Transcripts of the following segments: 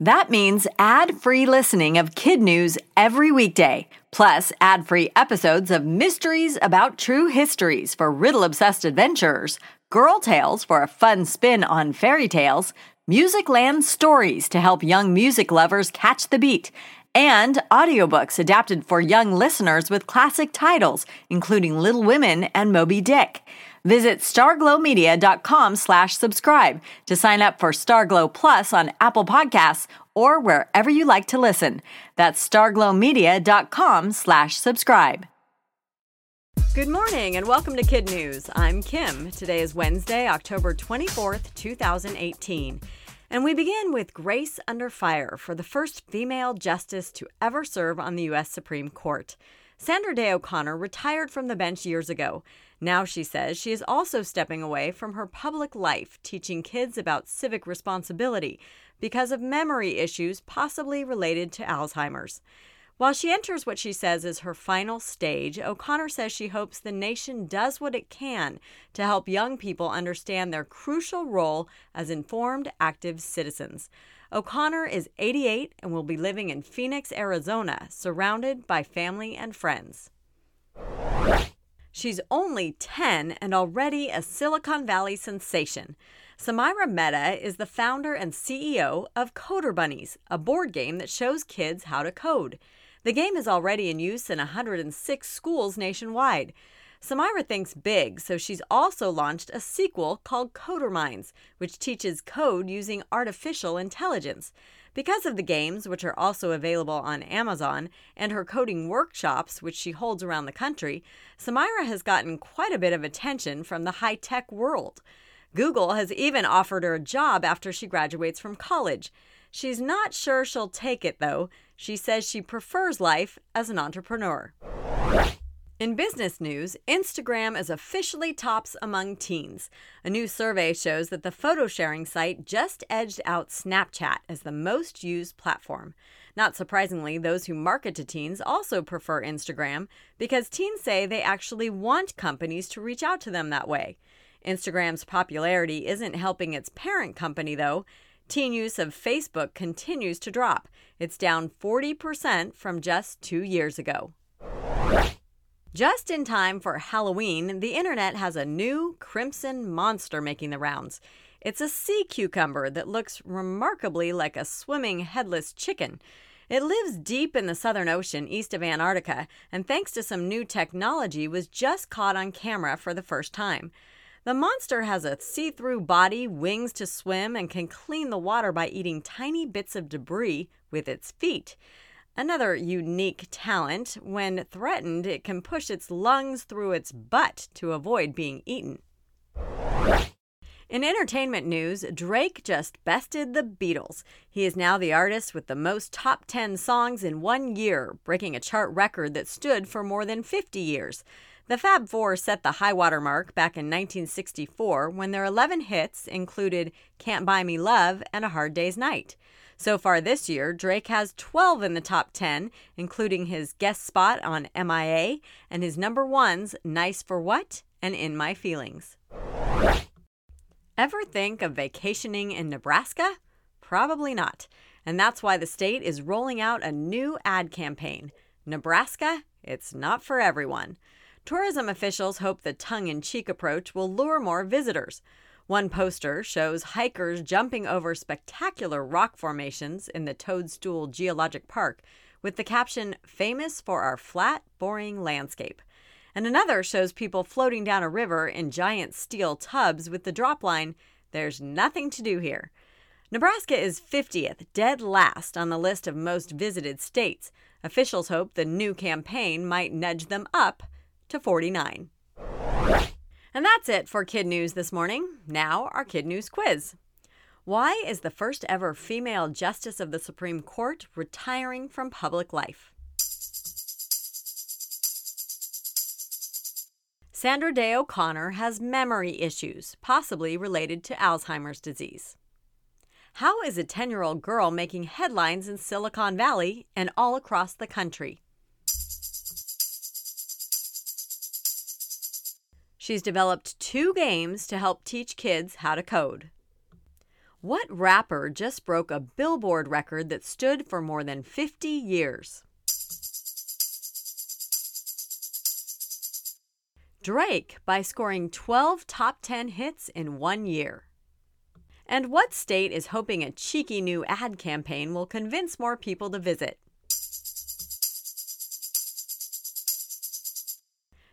That means ad free listening of kid news every weekday, plus ad free episodes of mysteries about true histories for riddle obsessed adventurers, girl tales for a fun spin on fairy tales, Musicland stories to help young music lovers catch the beat, and audiobooks adapted for young listeners with classic titles, including Little Women and Moby Dick. Visit starglowmedia.com slash subscribe to sign up for Starglow Plus on Apple Podcasts or wherever you like to listen. That's starglowmedia.com slash subscribe. Good morning and welcome to Kid News. I'm Kim. Today is Wednesday, October 24th, 2018. And we begin with Grace under fire for the first female justice to ever serve on the U.S. Supreme Court. Sandra Day O'Connor retired from the bench years ago. Now she says she is also stepping away from her public life, teaching kids about civic responsibility because of memory issues possibly related to Alzheimer's. While she enters what she says is her final stage, O'Connor says she hopes the nation does what it can to help young people understand their crucial role as informed, active citizens. O'Connor is 88 and will be living in Phoenix, Arizona, surrounded by family and friends. She's only 10 and already a Silicon Valley sensation. Samira Mehta is the founder and CEO of CoderBunnyz, a board game that shows kids how to code. The game is already in use in 106 schools nationwide. Samira thinks big, so she's also launched a sequel called CoderMindz, which teaches code using artificial intelligence. Because of the games, which are also available on Amazon, and her coding workshops, which she holds around the country, Samira has gotten quite a bit of attention from the high tech world. Google has even offered her a job after she graduates from college. She's not sure she'll take it, though. She says she prefers life as an entrepreneur. In business news, Instagram is officially tops among teens. A new survey shows that the photo sharing site just edged out Snapchat as the most used platform. Not surprisingly, those who market to teens also prefer Instagram because teens say they actually want companies to reach out to them that way. Instagram's popularity isn't helping its parent company, though. Teen use of Facebook continues to drop. It's down 40% from just two years ago. Just in time for Halloween, the internet has a new crimson monster making the rounds. It's a sea cucumber that looks remarkably like a swimming headless chicken. It lives deep in the Southern Ocean east of Antarctica, and thanks to some new technology, was just caught on camera for the first time. The monster has a see through body, wings to swim, and can clean the water by eating tiny bits of debris with its feet. Another unique talent when threatened, it can push its lungs through its butt to avoid being eaten. In entertainment news, Drake just bested the Beatles. He is now the artist with the most top 10 songs in one year, breaking a chart record that stood for more than 50 years. The Fab Four set the high water mark back in 1964 when their 11 hits included Can't Buy Me Love and A Hard Day's Night. So far this year, Drake has 12 in the top 10, including his guest spot on MIA and his number ones Nice for What and In My Feelings. Ever think of vacationing in Nebraska? Probably not. And that's why the state is rolling out a new ad campaign Nebraska, it's not for everyone. Tourism officials hope the tongue in cheek approach will lure more visitors. One poster shows hikers jumping over spectacular rock formations in the Toadstool Geologic Park with the caption, Famous for our flat, boring landscape. And another shows people floating down a river in giant steel tubs with the drop line, There's nothing to do here. Nebraska is 50th, dead last on the list of most visited states. Officials hope the new campaign might nudge them up to 49. And that's it for Kid News this morning. Now, our Kid News quiz. Why is the first ever female justice of the Supreme Court retiring from public life? Sandra Day O'Connor has memory issues, possibly related to Alzheimer's disease. How is a 10 year old girl making headlines in Silicon Valley and all across the country? She's developed two games to help teach kids how to code. What rapper just broke a Billboard record that stood for more than 50 years? Drake by scoring 12 top 10 hits in one year. And what state is hoping a cheeky new ad campaign will convince more people to visit?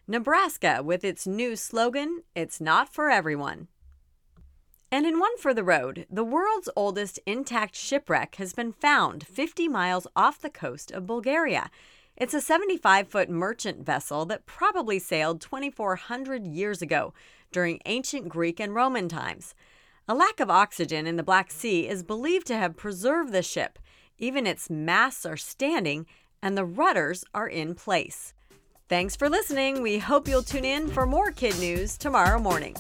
Nebraska with its new slogan, It's Not for Everyone. And in one for the road, the world's oldest intact shipwreck has been found 50 miles off the coast of Bulgaria. It's a 75 foot merchant vessel that probably sailed 2,400 years ago during ancient Greek and Roman times. A lack of oxygen in the Black Sea is believed to have preserved the ship. Even its masts are standing and the rudders are in place. Thanks for listening. We hope you'll tune in for more kid news tomorrow morning.